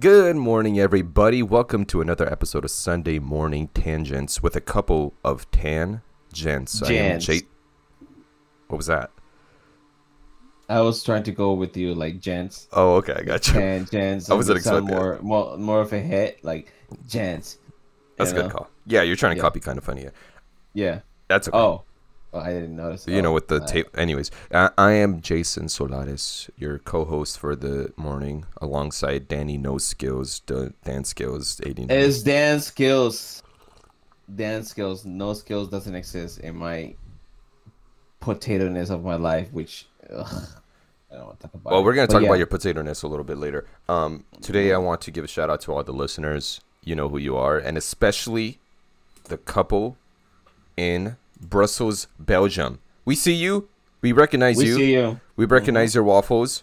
Good morning, everybody. Welcome to another episode of Sunday Morning Tangents with a couple of tan gents. I am Gents. What was that? I was trying to go with you like gents Oh, okay, I got you. and gents. I sound expecting more, more more of a hit like gents. That's a good know? call. Yeah, you're trying to Yeah. copy kind of funny. Yeah. That's okay. Oh. Oh, I didn't notice. you know, Oh, with the tape. Anyways, I, I am Jason Solares, your co-host for the morning, alongside Danny No Skills, D- Dan Skills, eighty nine. It's dance skills. Dance skills. No skills doesn't exist in my potato-ness of my life, which ugh, I don't want to talk about. Well, it. we're gonna talk yeah. about your potato ness a little bit later. Um, today I want to give a shout out to all the listeners. You know who you are, and especially the couple in Brussels, Belgium. We see you. We recognize We you. see you. We recognize your waffles.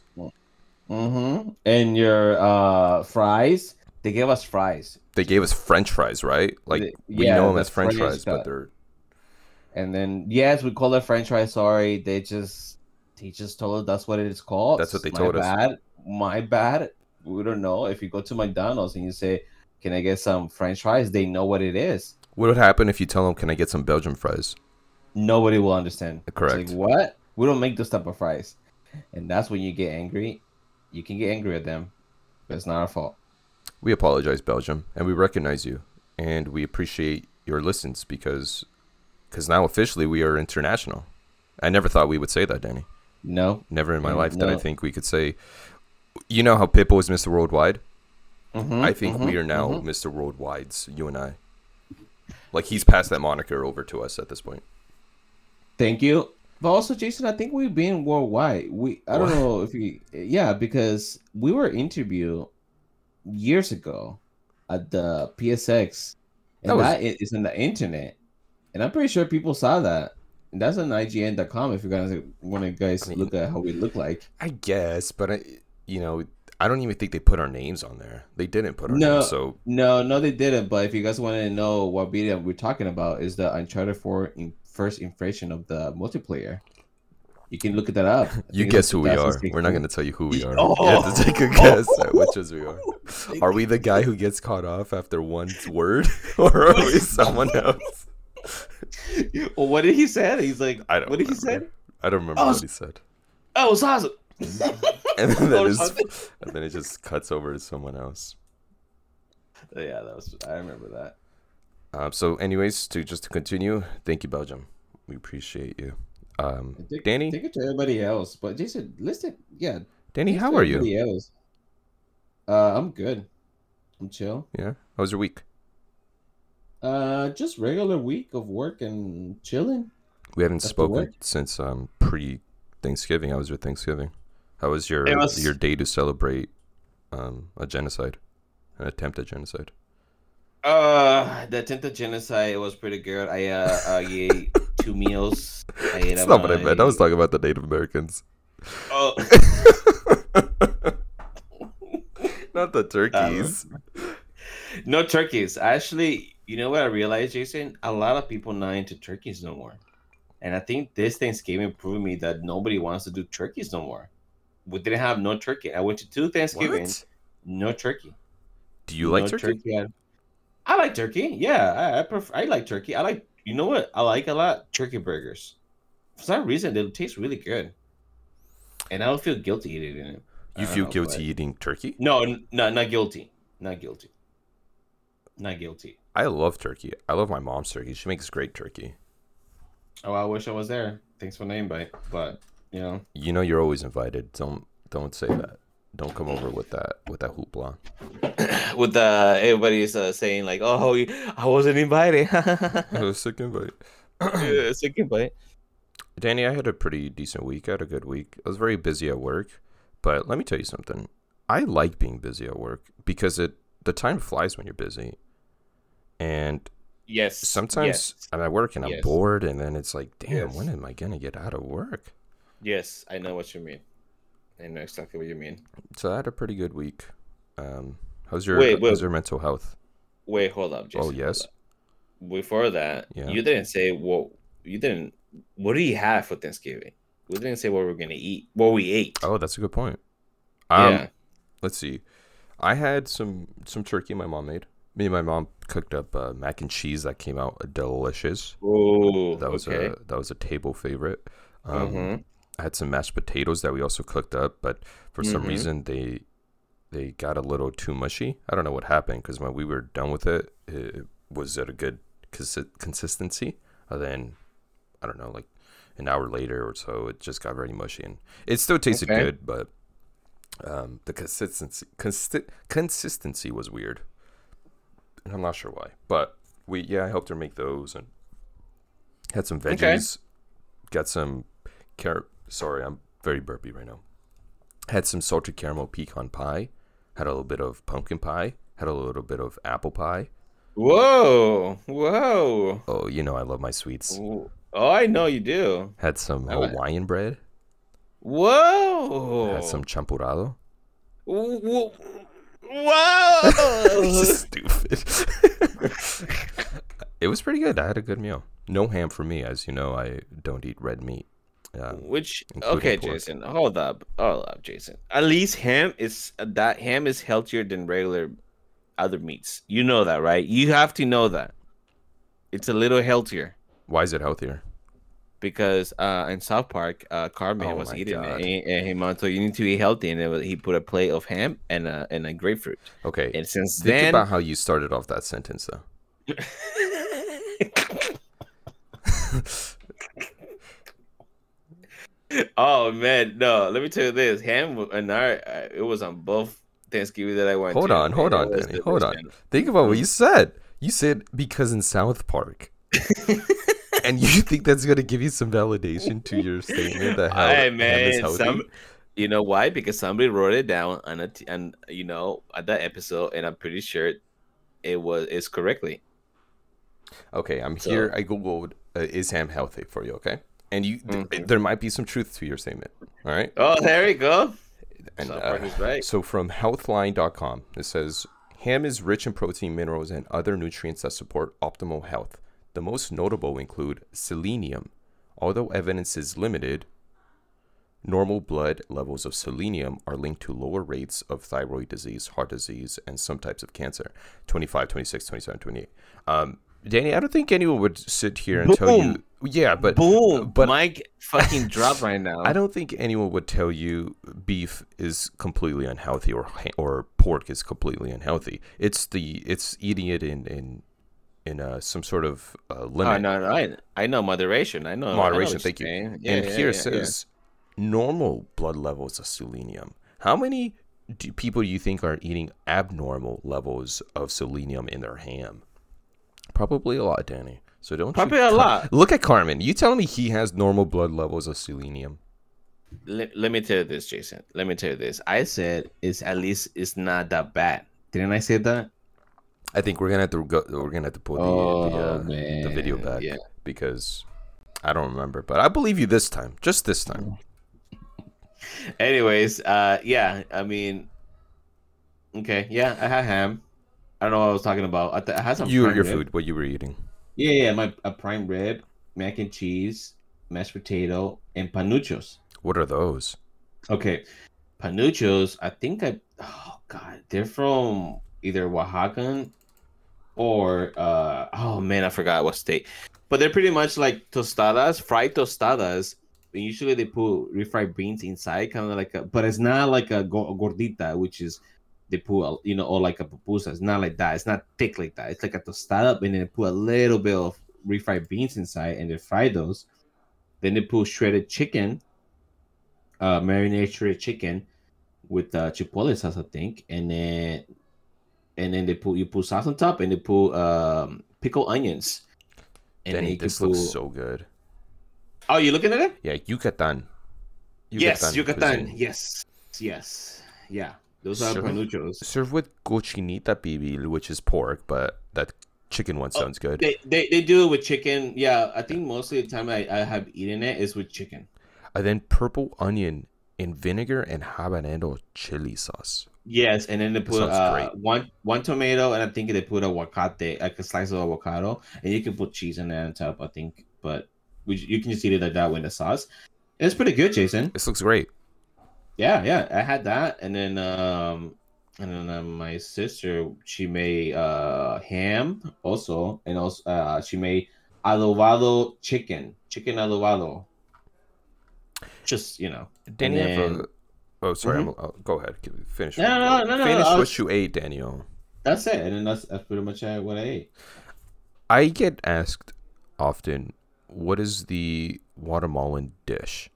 Mm-hmm. And your uh fries. They gave us fries. They gave us French fries, right? Like The- we yeah, know them the as French French fries, but they're And then yes, we call it French fries. Sorry, they just they just told us that's what it is called. That's what they My told us. bad. My bad. We don't know. If you go to McDonald's and you say, "Can I get some French fries?" They know what it is. what would happen if you tell them, "Can I get some Belgian fries?" Nobody will understand. It's Correct. like, what? We don't make those type of fries. And that's when you get angry. You can get angry at them, but it's not our fault. We apologize, Belgium, and we recognize you, and we appreciate your listens because, because now officially we are international. I never thought we would say that, Danny. No. Never in my Mm, life did I think we could say. You know how Pitbull is Mr. Worldwide. Mhm, I think we mhm, are now mhm. Mr. Worldwide's. You and I. Like he's passed that moniker over to us at this point. Thank you. But also, Jason, I think we've been worldwide. We I don't know if you yeah, because we were interviewed years ago at the PSX. That And that i- is in the internet. And I'm pretty sure people saw that. And that's on IGN.com if you guys want to guys I mean- look at how we look like. I guess, but I, you know, I don't even think they put our names on there. They didn't put our No. names, so No, no, they didn't. But if you guys want to know what video we're talking about, is the Uncharted 4 in first impression of the multiplayer. You can look at that up. I you guess who we are. We're not going to tell you who we are. Oh. You have to take a guess at which is we are. Are we the guy who gets caught off after one word, or are we someone else? well, what did he say? He's like, I don't. What did he say? I don't remember Oh, what he said. Oh, it's awesome. And then, that Or is, something. and then it just cuts over to someone else. Oh, yeah, that was. I remember that. Um, so, anyways, to just to continue, thank you, Belgium. We appreciate you. Um, Take- Danny, take it to everybody else. But Jason, listen, yeah. Danny, how are you? Else. Uh, I'm good. I'm chill. Yeah, how was your week? Uh, just regular week of work and chilling. We haven't After spoken work? since um pre Thanksgiving. How was your Thanksgiving? How was your was- your day to celebrate um a genocide, an attempt at genocide? Uh, the attempt at genocide was pretty good. I uh, I ate two meals. I ate That's not what I meant. I was talking about the Native Americans, Oh, not the turkeys. no turkeys. Actually, you know what I realized, Jason? A lot of people not into turkeys no more. And I think this Thanksgiving proved me that nobody wants to do turkeys no more. We didn't have no turkey. I went to two Thanksgiving, what? no turkey. Do you like No turkey? I- like turkey. Yeah, I I, prefer, I like turkey. I like you know what I like a lot turkey burgers. For some reason, they taste really good, and I don't feel guilty eating it. You feel know, guilty but- eating turkey? No, no, not guilty. Not guilty. Not guilty. I love turkey. I love my mom's turkey. She makes great turkey. Oh, I wish I was there. Thanks for the invite, but you know, You know you're always invited. Don't don't say that. Don't come over with that with that hoopla. with the everybody's uh, saying like, "Oh, I wasn't invited." Oh, sick invite. Yeah, Sick invite. Danny, I had a pretty decent week. I had a good week. I was very busy at work, but let me tell you something. I like being busy at work because it the time flies when you're busy. And Yes. sometimes Yes. I'm at work and I'm Yes. bored and then it's like, damn, Yes. when am I gonna get out of work? Yes, I know what you mean. I know exactly what you mean. So I had a pretty good week. Um how's your Wait, wait. how's your mental health? Wait, hold up, Jason. oh yes. up. Before that, Yeah. you didn't say what you didn't. What do you have for Thanksgiving? We didn't say what we're gonna eat. What we ate. Oh, that's a good point. Um yeah. let's see. I had some some turkey my mom made. Me and my mom cooked up uh, mac and cheese that came out delicious. Oh, That was okay. a that was a table favorite. Um, Mhm. I had some mashed potatoes that we also cooked up, but for some Mhm. reason they they got a little too mushy. I don't know what happened because when we were done with it, it was at a good consi- consistency. And then I don't know, like an hour later or so, it just got very mushy, and it still tasted Okay. good, but um, the consistency consi- consistency was weird, and I'm not sure why. But we yeah, I helped her make those and had some Okay. veggies. Got some car. Sorry, I'm very burpy right now. Had some salted caramel pecan pie. Had a little bit of pumpkin pie. Had a little bit of apple pie. Whoa, whoa. Oh, you know I love my sweets. Ooh. Oh, I know you do. Had some Hawaiian bread. Whoa. Had some champurrado. Whoa. Whoa. Stupid. it was pretty good. I had a good meal. No ham for me, as you know. I don't eat red meat. Um, Which okay, pork. Jason, hold up, hold up, Jason. At least ham is that ham is healthier than regular other meats. You know that, right? You have to know that. It's a little healthier why is it healthier? because uh, in South Park, uh, Cartman Oh was eating God. it, and, he he told you need to be healthy, and was, he put a plate of ham and a and a grapefruit. Okay. And since Think then, about how you started off that sentence, though. oh man, no. Let me tell you this: ham and our uh, it was on both Thanksgiving that I went. Hold to, on, hold on, Danny, hold on. delicious. Think about what you said. You said because in South Park. and you think that's going to give you some validation to your statement that how Hey ham is man, healthy? some, you know why? Because somebody wrote it down on a t- and you know at that episode, and I'm pretty sure it was is correctly. Okay, I'm So- here. I googled uh, is ham healthy for you, okay? And you th- Mhm. there might be some truth to your statement. All right? Oh, there we go. And uh, right. so from healthline.com, it says ham is rich in protein, minerals, and other nutrients that support optimal health. The most notable include selenium. Although evidence is limited, normal blood levels of selenium are linked to lower rates of thyroid disease, heart disease, and some types of cancer. 25, 26, 27, 28. Um, Danny, I don't think anyone would sit here and tell you. Yeah, but Boom! but- Mike fucking drop right now. I don't think anyone would tell you beef is completely unhealthy or or pork is completely unhealthy. It's the it's eating it in in in uh, some sort of uh, limit. Oh, no, no, I, I know moderation. I know I know Moderation, thank you. Yeah, and yeah, here yeah, it yeah. says normal blood levels of selenium. How many do people do you think are eating abnormal levels of selenium in their ham? Probably a lot, Danny. So don't Probably a Car- lot. Look at Cartman. You telling me he has normal blood levels of selenium? Let, let me tell you this, Jason. Let me tell you this. I said it's at least it's not that bad. Didn't I say that? I think we're gonna have to go. We're gonna have to pull the Oh, the, uh, the video back yeah. because I don't remember. But I believe you this time. Just this time. Anyways, uh, yeah. I mean, okay, yeah. I have ham. I don't know what I was talking about. I, th- I had some. You your rib. food. What you were eating? Yeah, yeah. My a prime rib, mac and cheese, mashed potato, and panuchos. What are those? Okay, panuchos. I think I. Oh God, they're from either Oaxacan or uh. Oh man, I forgot what state. But they're pretty much like tostadas, fried tostadas. And usually they put refried beans inside, kind of like a. But it's not like a go- gordita, which is they put you know, or like a pupusa. It's not like that. It's not thick like that. It's like a tostada, and then they put a little bit of refried beans inside, and they fry those. Then they put shredded chicken, uh, marinated shredded chicken with uh, chipotle sauce, I think, and then and then they put you put sauce on top, and they put um, pickled onions. And then Danny, you can this looks so good. Oh, you looking at it? Yeah, Yucatan. yes, Yucatan. cuisine. Yes, yes, yeah. Those are panuchos. Served with cochinita pibil, which is pork, but that chicken one Oh, sounds good. They, they they do it with chicken. Yeah, I think mostly the time I, I have eaten it is with chicken. and then purple onion in vinegar and habanero chili sauce. Yes, and then they put uh, one one tomato, and I think they put a aguacate, like a slice of avocado, and you can put cheese in there on top. I think, but you can just eat it like that with the sauce. It's pretty good, Jason. This looks great. Yeah, yeah. I had that, and then um, And then uh, my sister, she made uh, ham also, and also uh, she made adobado chicken, chicken adobado. Just you know, Danny, have then-. Oh, sorry. I'm, oh, go ahead. Finish. No, no, no, no, Finish I what was- you ate, Daniel. that's it. And then that's, that's pretty much what I ate. I get asked often, what is the Guatemalan dish?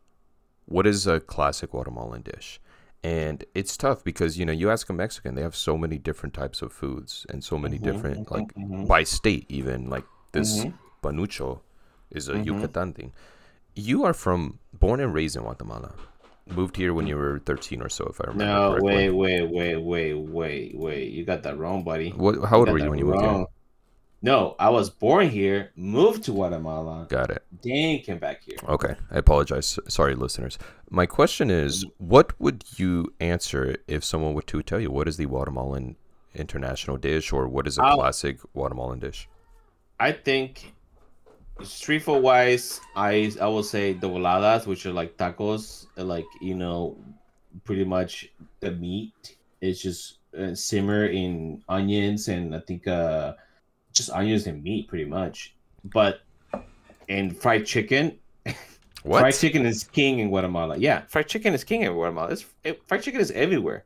What is a classic Guatemalan dish? And it's tough because you know you ask a Mexican, they have so many different types of foods and so many Mhm, different mhm, like mhm. by state even like this Mhm. panucho is a Mhm. Yucatan thing. You are from born and raised in Guatemala. Moved here when you were 13 or so, if I remember No, correctly. wait, wait, wait, wait, wait, wait. You got that wrong, buddy. What? How old were you when you moved here? No, I was born here, moved to Guatemala, Got it. then came back here. Okay, I apologize. Sorry, listeners. My question is, what would you answer if someone were to tell you what is the Guatemalan international dish, or what is a I'll- classic Guatemalan dish? I think street food wise, I I will say the voladas, which are like tacos, like you know, pretty much the meat is just uh, simmer in onions and I think uh just onions and meat pretty much. But and fried chicken, What? fried chicken is king in Guatemala. Yeah, fried chicken is king in Guatemala. It's, it, fried chicken is everywhere.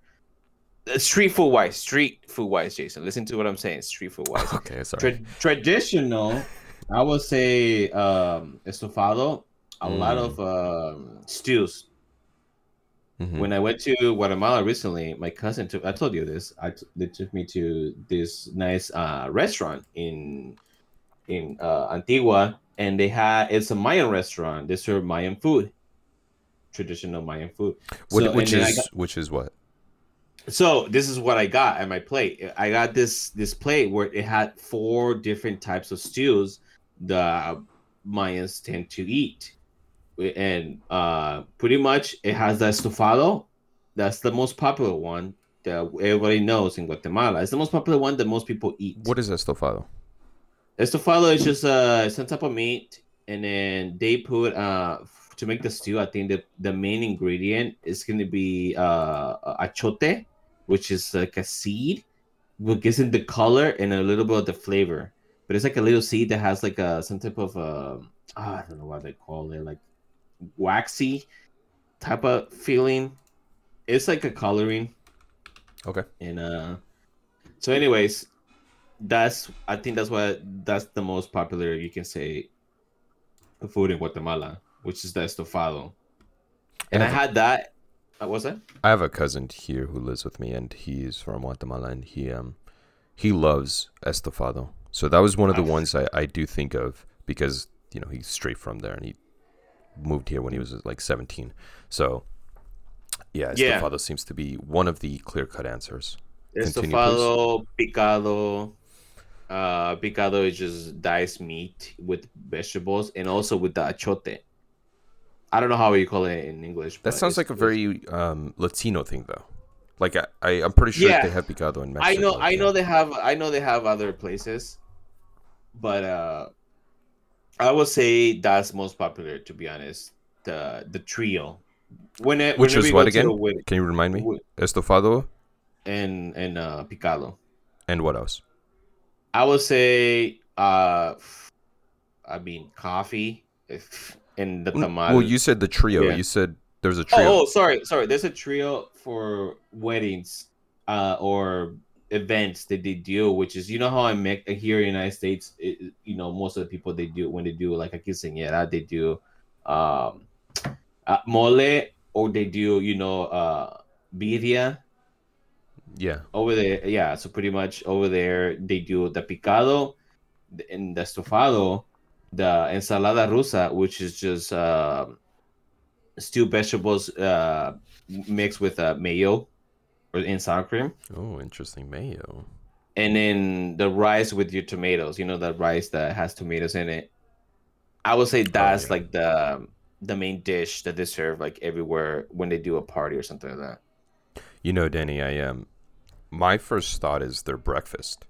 Uh, Street food wise, street food wise, Jason. Listen to what I'm saying. Street food wise. Okay, sorry. Tra- traditional, I would say um, estofado. A lot Mm. of um, stews. Mhm. When I went to Guatemala recently, my cousin took. I told you this. I t- they took me to this nice uh, restaurant in in uh, Antigua, and they had it's a Mayan restaurant. They serve Mayan food, traditional Mayan food. What, So- which and then I is got- which is what? so this is what I got at my plate. I got this this plate where it had four different types of stews the Mayans tend to eat, and uh, pretty much it has the estofado. That's the most popular one that everybody knows in Guatemala. It's the most popular one that most people eat. What is estofado? Estofado is just uh some type of meat, and then they put uh to make the stew. I think the the main ingredient is going to be uh achote, which is like a seed, what gives it the color and a little bit of the flavor. But it's like a little seed that has like a some type of uh I don't know what they call it, like waxy type of feeling. It's like a coloring. Okay. And uh so anyways, that's I think that's what that's the most popular you can say food in Guatemala, which is the estofado. And I Yeah. had that. Uh, was that? I have a cousin here who lives with me, and he's from Guatemala, and he um he loves estofado. So that was one of the ones I, I do think of because you know he's straight from there, and he moved here when he was like seventeen. So yeah, Yeah. estofado seems to be one of the clear cut answers. Continue, Estofado, picado. Uh, picado is just diced meat with vegetables and also with the achote. I don't know how you call it in English. That sounds like a very um, Latino thing, though. Like I, I I'm pretty sure Yeah. they have picado in Mexico. I know, I yeah. know they have, I know they have other places, but uh, I would say that's most popular. To be honest, the the trio. When it, Which is what again? Can you remind me? Estofado and and uh, picado. and what else? I would say, uh, I mean, coffee if, and the tamal. Well, you said the trio. Yeah. You said there's a trio. oh, oh, sorry, sorry. There's a trio for weddings, uh, or events that they do, which is you know how I make here in the United States. It, you know, most of the people they do when they do like a quinceañera, they do, um, uh, mole, or they do you know, uh, birria Yeah. over there yeah so pretty much over there they do the picado and the estofado the ensalada rusa which is just uh, stewed vegetables uh, mixed with uh, mayo in sour cream Oh, interesting mayo. and then the rice with your tomatoes you know the rice that has tomatoes in it i would say that's yeah. like the the main dish that they serve like everywhere when they do a party or something like that You know, Danny, I um, my first thought is their breakfast,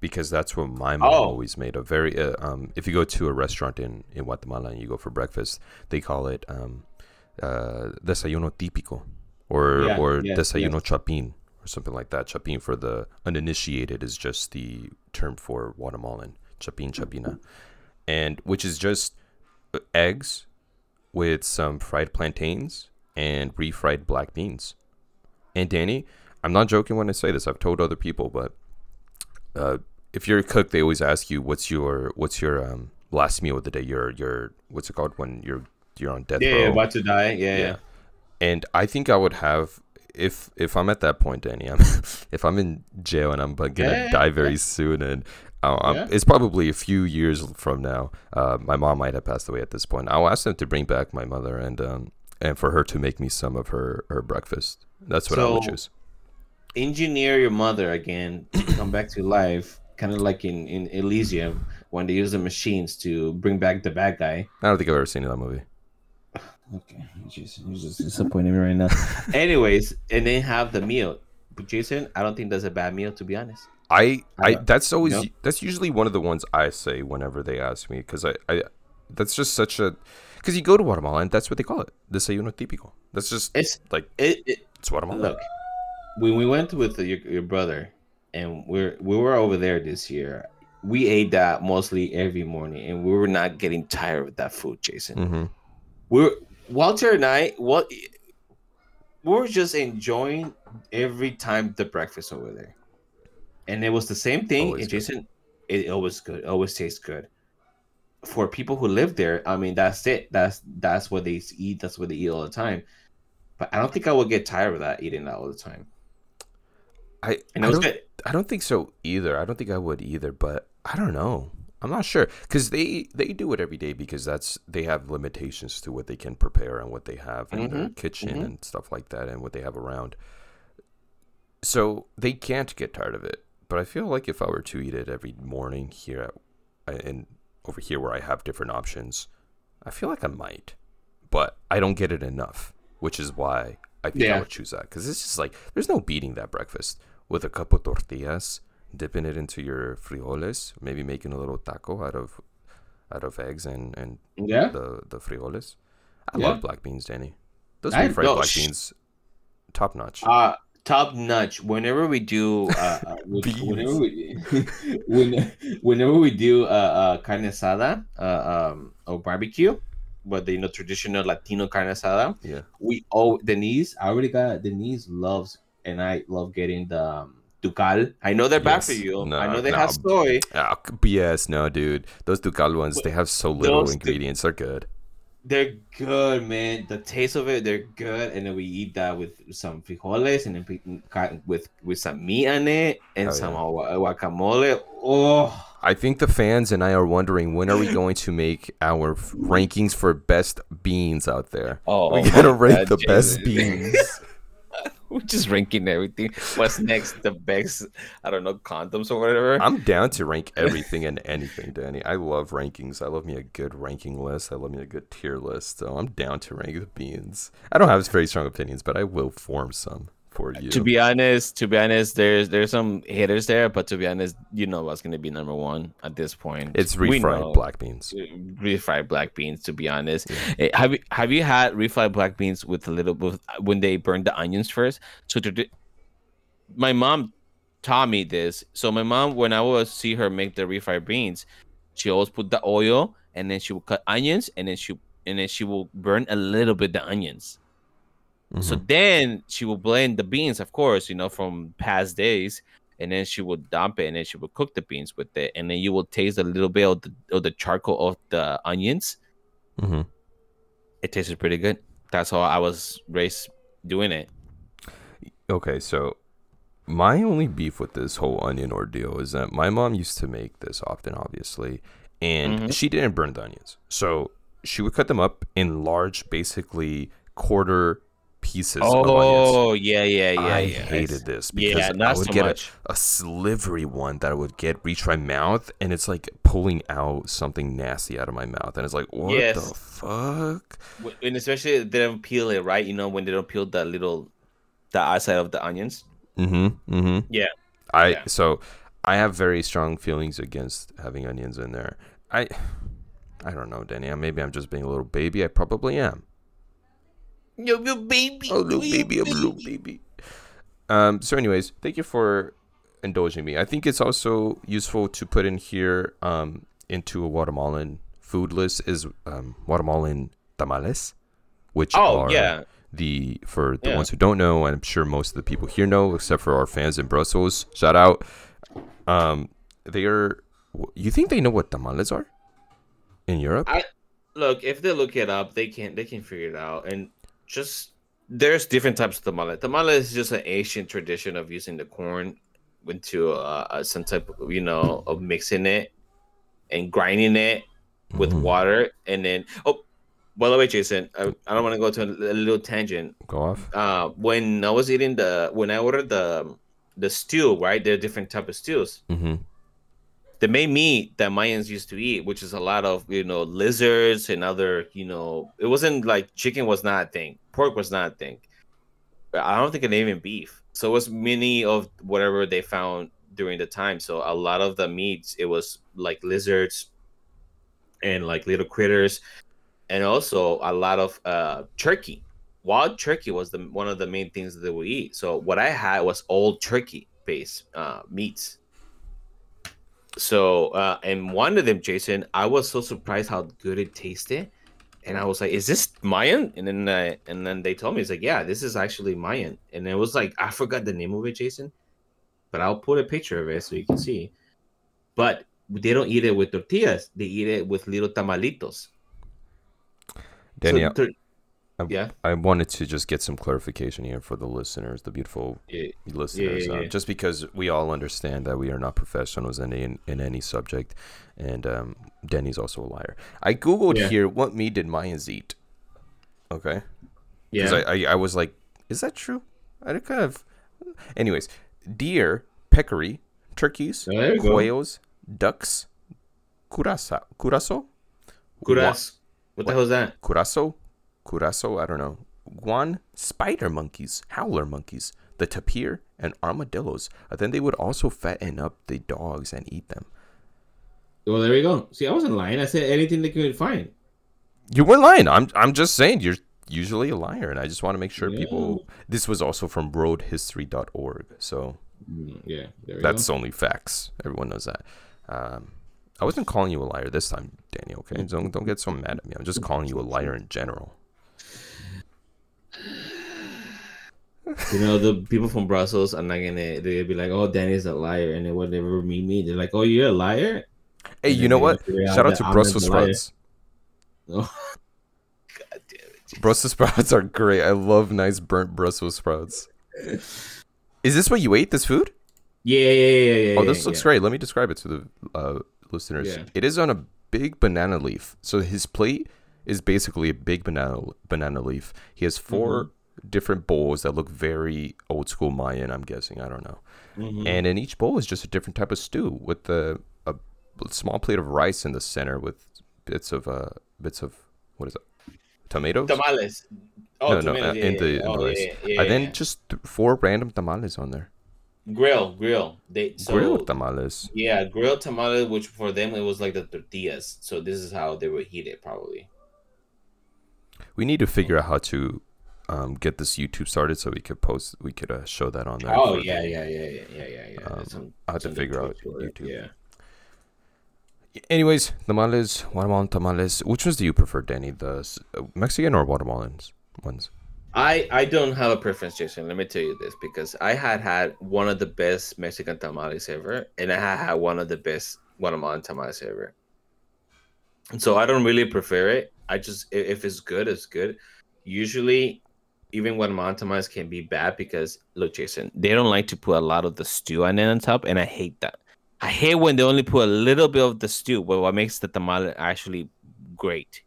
because that's what my mom Oh. always made. A very uh, um, if you go to a restaurant in in Guatemala and you go for breakfast, they call it um, uh, desayuno típico, or Yeah, or yes, desayuno chapín, or something like that. Chapin for the uninitiated is just the term for Guatemalan. Chapin chapina, and which is just uh, eggs with some fried plantains and refried black beans. And Danny, I'm not joking when I say this. I've told other people, but uh, if you're a cook, they always ask you what's your what's your um, last meal of the day. Your your what's it called when you're you're on death Yeah, row. yeah, about to die. Yeah, yeah. And I think I would have if if I'm at that point, Danny. I'm if I'm in jail and I'm but gonna Yeah, yeah, die very soon, and uh, Yeah. it's probably a few years from now. Uh, my mom might have passed away at this point. I'll ask them to bring back my mother and um and for her to make me some of her her breakfast. That's what I would choose. Engineer your mother again to come back to life, kind of like in in Elysium when they use the machines to bring back the bad guy. I don't think I've ever seen that movie. Okay, Jason, you're just disappointing me right now. Anyways, and then have the meal. But Jason, I don't think that's a bad meal to be honest. I, I Uh, that's always yep. that's usually one of the ones I say whenever they ask me because I, I that's just such a because you go to Guatemala and that's what they call it desayuno típico. That's just It's like it, it it's Guatemala. look when we went with your, your brother and we're we were over there this year. We ate that mostly every morning, and we were not getting tired of that food, Jason. hmm we're Walter and I what we were just enjoying every time the breakfast over there. And it was the same thing. Always and good. Jason, it always good, always tastes good. For people who live there, I mean that's it. That's that's what they eat, that's what they eat all the time. But I don't think I would get tired of that eating that all the time. I And I don't, good. I don't think so either. I don't think I would either. But I don't know. I'm not sure because they they do it every day because that's they have limitations to what they can prepare and what they have in their Mhm, kitchen mhm. and stuff like that and what they have around. So they can't get tired of it. But I feel like if I were to eat it every morning here at, and over here where I have different options, I feel like I might. But I don't get it enough, which is why I think I would choose that because it's just like there's no beating that breakfast with a couple tortillas, dipping it into your frijoles, maybe making a little taco out of out of eggs and and Yeah. the the frijoles. I Yeah. love black beans, Danny. Those I- refried no, black sh- beans, top notch. Uh top notch. Whenever we do, uh, uh, whenever we, when, whenever we do uh, uh carne asada, uh, um, or barbecue, but the you know traditional Latino carne asada, yeah, we oh Denise, I already got Denise loves, and I love getting the um, ducal. I know they're bad for you. No, I know they no. have soy. ah, BS. No, dude, those ducal ones they have so little du- ingredients. They're good. They're good, man. The taste of it, they're good, and then we eat that with some frijoles and then with with some meat on it and Oh, some yeah. guacamole. Oh, I think the fans and I are wondering when are we going to make our f- rankings for best beans out there. oh, we gotta rank the best beans. We're just ranking everything. What's next? The best, I don't know, condoms or whatever. I'm down to rank everything and anything, Danny. I love rankings. I love me a good ranking list. I love me a good tier list. So I'm down to rank the beans. I don't have very strong opinions, but I will form some for you. to be honest, to be honest, there's there's some haters there, but to be honest, you know what's gonna be number one at this point. it's refried black beans. refried black beans. To be honest, Eh, have you have you had refried black beans with a little bit when they burn the onions first? So to, my mom taught me this. So my mom, when I would see her make the refried beans, she always put the oil and then she would cut onions and then she and then she will burn a little bit the onions. So Mhm. then she will blend the beans, of course, you know, from past days, and then she would dump it, and then she would cook the beans with it, and then you will taste a little bit of the, of the charcoal of the onions. Mhm. It tasted pretty good. That's how I was raised doing it. Okay, so my only beef with this whole onion ordeal is that my mom used to make this often, obviously, and Mhm. she didn't burn the onions. So she would cut them up in large, basically quarter pieces of. Oh yeah, yeah, yeah. I yeah. hated this because Yeah, I would so get a, a slivery one that I would get reach my mouth, and it's like pulling out something nasty out of my mouth, and it's like, what Yes. the fuck? And especially they don't peel it right, you know, when they don't peel the little, the outside of the onions. Mm-hmm. Mm-hmm. Yeah. I Yeah. so I have very strong feelings against having onions in there. I I don't know, Danny. Maybe I'm just being a little baby. I probably am. Yo, yo, baby. Oh, little baby, I'm a little baby. Um, so, anyways, thank you for indulging me. I think it's also useful to put in here um, into a Guatemalan food list is um, Guatemalan tamales, which Oh are yeah, the for the Yeah. ones who don't know, I'm sure most of the people here know, except for our fans in Brussels. Shout out. Um, they are. You think they know what tamales are in Europe? I- look if they look it up, they can't. they can figure it out. And just there's different types of tamale. Tamale is just an Asian tradition of using the corn into uh, uh, some type of you know of mixing it and grinding it with Mhm. water, and then oh. By the way, Jason, I, I don't want to go to a, a little tangent. Go off. uh when I was eating the when I ordered the the stew, right? There are different type of stews. Mm-hmm. The main meat that Mayans used to eat, which is a lot of you know lizards and other you know, it wasn't like chicken was not a thing, pork was not a thing. I don't think it even beef. So it was many of whatever they found during the time. So a lot of the meats, it was like lizards and like little critters, and also a lot of uh turkey wild turkey was the one of the main things that they would eat. So what I had was old turkey based uh, meats. So uh, and one of them, Jason, I was so surprised how good it tasted, and I was like, "Is this Mayan?" And then uh, and then they told me it's like, "Yeah, this is actually Mayan." And it was like I forgot the name of it, Jason, but I'll put a picture of it so you can see. But they don't eat it with tortillas; they eat it with little tamalitos. Danielle, So, I- yeah, I wanted to just get some clarification here for the listeners, the beautiful yeah, listeners, yeah, uh, yeah. just because we all understand that we are not professionals in in, in any subject, and um, Denny's also a liar. I googled here what meat did Mayans eat. Okay, yeah. I, I I was like, is that true? I kind of. Anyways, deer, peccary, turkeys, Oh, you go. quails, ducks, curacao, curacao, Curas. What the hell is that? Curaçao, Curaçao, I don't know. Guan, spider monkeys, howler monkeys, the tapir, and armadillos. Uh, then they would also fatten up the dogs and eat them. Well, there we go. See, I wasn't lying. I said anything they could find. You weren't lying. I'm I'm just saying you're usually a liar, and I just want to make sure people. This was also from worldhistory.org, so Mm, yeah, there we that's go. only facts. Everyone knows that. Um, I wasn't calling you a liar this time, Daniel. Okay, don't don't get so mad at me. I'm just calling you a liar in general. You know, the people from Brussels are not gonna. They'll be like, "Oh, Danny's a liar," and then they ever meet me, they're like, "Oh, you're a liar." Hey, And you know what? Shout out to Brussels sprouts. Oh. God damn it! Brussels sprouts are great. I love nice burnt Brussels sprouts. Is this what you ate? This food? Yeah, yeah, yeah, yeah. yeah oh, this yeah, looks yeah. great. Let me describe it to the uh, listeners. Yeah. It is on a big banana leaf. So his plate is basically a big banana banana leaf. He has 4 Mm-hmm. different bowls that look very old school Mayan. I'm guessing. I don't know. Mhm. And in each bowl is just a different type of stew with the a small plate of rice in the center with bits of uh bits of what is it? Tomatoes. Tamales. Oh, no, no, tomatoes, uh, yeah, in the, yeah. in the Oh, rice. yeah, and then just four random tamales on there. grill, grill. They so Grilled tamales. yeah, grilled tamales, which for them it was like the tortillas. So this is how they would heat it, probably. We need to figure out how to um, get this YouTube started so we could post. We could uh, show that on there. Oh yeah, the- yeah, yeah, yeah, yeah, yeah, yeah. Um, some- I'll have to figure out it for it, YouTube. Yeah. Anyways, tamales, Guatemalan tamales. Which ones do you prefer, Danny? The uh, Mexican or Guatemalan ones? I I don't have a preference, Jason. Let me tell you this because I had had one of the best Mexican tamales ever, and I had had one of the best Guatemalan tamales ever. And so I don't really prefer it. I just if it's good, it's good. Usually, even when tamales can be bad because look, Jason, they don't like to put a lot of the stew on it on top, and I hate that. I hate when they only put a little bit of the stew, but what makes the tamale actually great.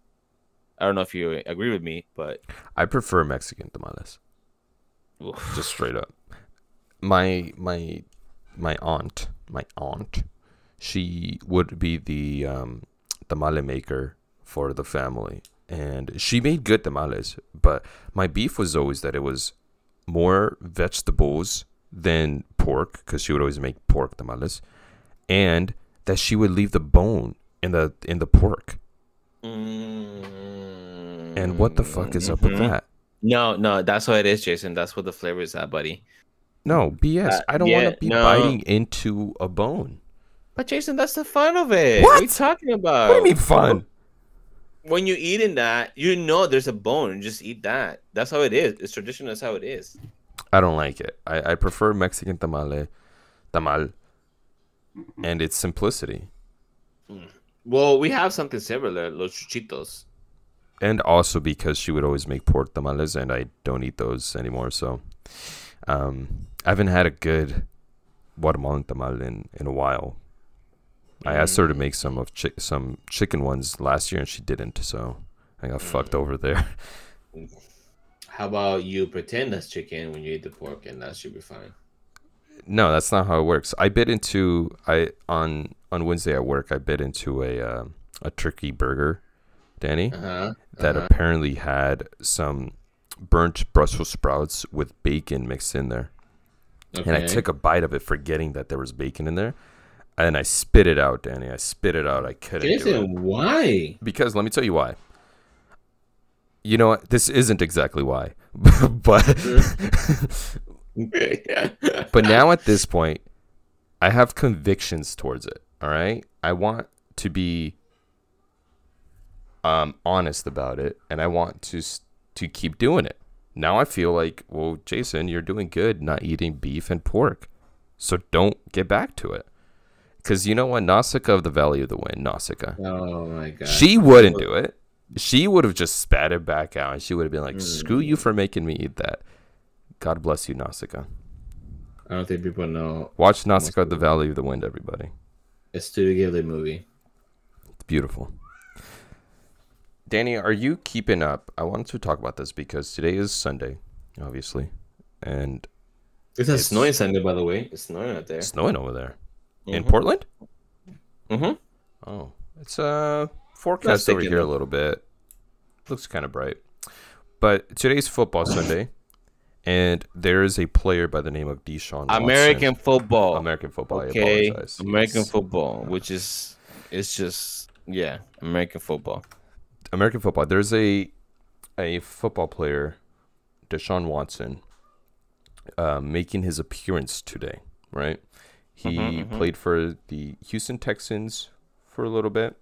I don't know if you agree with me, but I prefer Mexican tamales. oof. just straight up. My my my aunt, my aunt, she would be the um, tamale maker for the family, and she made good tamales. But my beef was always that it was more vegetables than pork, because she would always make pork tamales, and that she would leave the bone in the in the pork. And what the fuck is up with Mhm. that? No, no, that's what it is, Jason. That's what the flavor is at, buddy. No, BS. Uh, I don't yeah, want to be no. biting into a bone. But Jason, that's the fun of it. What? What are you talking about? what do you mean fun? When you're eating that, you know there's a bone. Just eat that. That's how it is. It's traditional. That's how it is. I don't like it. I, I prefer Mexican tamale, tamal, and its simplicity. Well, we have something similar, los chuchitos. and also because she would always make pork tamales and I don't eat those anymore. So um, I haven't had a good Guatemalan tamal in, in a while. I asked her to make some of chi- some chicken ones last year and she didn't. So I got fucked over there. How about you pretend that's chicken when you eat the pork, and that should be fine. no, that's not how it works. I bit into I on on Wednesday at work. I bit into a um a turkey burger, Danny. Uh huh. that apparently had some burnt Brussels sprouts with bacon mixed in there. And I took a bite of it, forgetting that there was bacon in there. And I spit it out, Danny. I spit it out. I couldn't. Jason, why? Because let me tell you why. You know what? This isn't exactly why. but but now at this point, I have convictions towards it. All right, I want to be um, honest about it, and I want to to keep doing it. Now I feel like, well, Jason, you're doing good not eating beef and pork, so don't get back to it. Because you know what, Nausicaa of the Valley of the Wind, Nausicaa, oh my god. she wouldn't do it. She would have just spat it back out, and she would have been like, "Screw you for mm. making me eat that." God bless you, Nausicaa. I don't think people know. Watch Nausicaa of the Valley of the Wind, everybody. It's a Studio Ghibli movie. It's beautiful. Danny, are you keeping up? I wanted to talk about this because today is Sunday, obviously, and It's a It's- snowing Sunday, by the way. It's snowing out there. it's snowing over there in Mhm. Portland. Mm-hmm. Oh, it's uh forecast over here a little bit. Looks kind of bright, but today's football Sunday, and there is a player by the name of Deshaun. Watson. American football. American football. I Okay. apologize. American Yes. football, which is it's just yeah, American football. American football. There's a a football player, Deshaun Watson, uh, making his appearance today. Right, he Mhm, mhm. played for the Houston Texans for a little bit.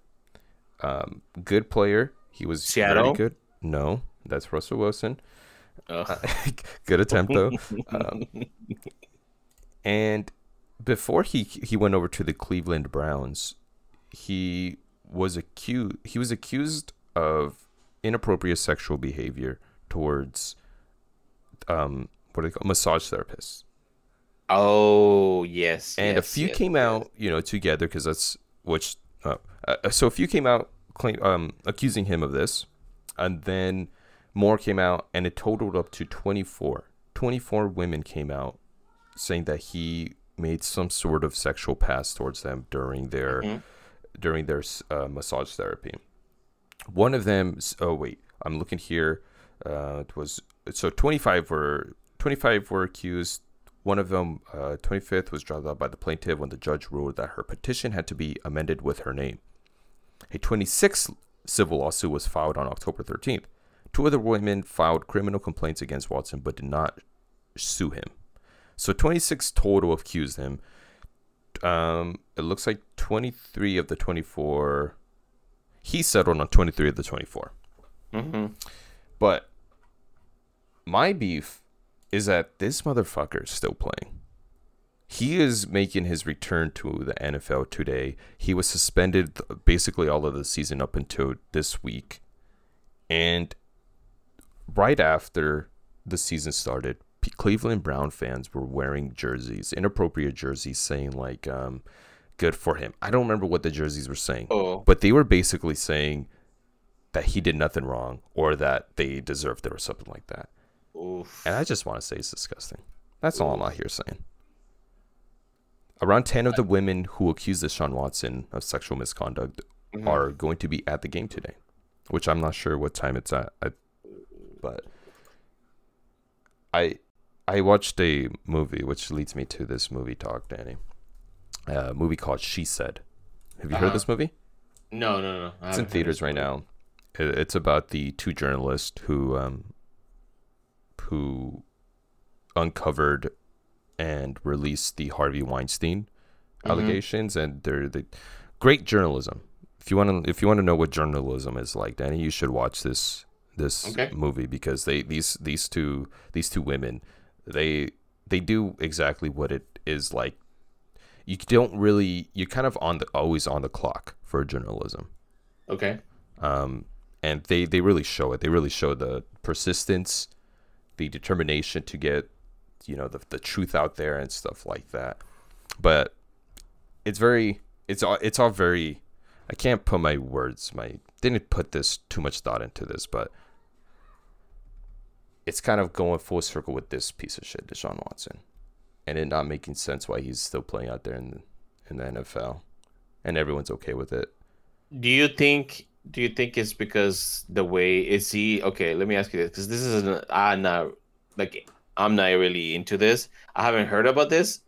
Um, good player. He was Seattle? very good. No, that's Russell Wilson. Ugh. good attempt though. Um, and before he he went over to the Cleveland Browns, he was accused he was accused of inappropriate sexual behavior towards um what do they call massage therapists. Oh yes. And a few yes, came yes. out, you know, together because that's which. Uh, uh, so a few came out claim, um, accusing him of this, and then more came out, and it totaled up to 24. 24 women came out saying that he made some sort of sexual pass towards them during their Mhm. during their uh, massage therapy. One of them. Oh wait, I'm looking here. Uh, it was so 25 were 25 were accused. One of them, uh, 25th, was dropped out by the plaintiff when the judge ruled that her petition had to be amended with her name. A 26th civil lawsuit was filed on October 13th. Two other women filed criminal complaints against Watson but did not sue him. So 26 total accused him. Um, it looks like 23 of the 24. He settled on 23 of the 24. Mhm. But my beef is that this motherfucker is still playing. He is making his return to the NFL today. He was suspended basically all of the season up until this week. And right after the season started, Cleveland Brown fans were wearing jerseys, inappropriate jerseys, saying, like, um, good for him. I don't remember what the jerseys were saying, Oh. but they were basically saying that he did nothing wrong or that they deserved it or something like that. Oof. And I just want to say it's disgusting. That's all I'm out here saying. Around 10 of the women who accused Deshaun Watson of sexual misconduct Mhm. are going to be at the game today, which I'm not sure what time it's at. I, but I I watched a movie, which leads me to this movie talk, Danny. A movie called She Said. Have you heard Uh-huh. this movie? No, no, no. I It's in theaters right now. It's about the two journalists who um who uncovered and released the Harvey Weinstein Mhm. allegations, and they're the great journalism. If you want to, if you want to know what journalism is like, Danny, you should watch this this Okay. movie because they these these two these two women they they do exactly what it is like. You don't really you're kind of on the always on the clock for journalism Okay. um, and they they really show it. They really show the persistence, the determination to get you know the the truth out there and stuff like that. But it's very it's all it's all very. I can't put my words my didn't put this too much thought into this, but it's kind of going full circle with this piece of shit, Deshaun Watson, and it not making sense why he's still playing out there in in the NFL, and everyone's okay with it. Do you think? Do you think it's because the way is he? Okay, let me ask you this because this is an, I'm not like I'm not really into this. I haven't heard about this.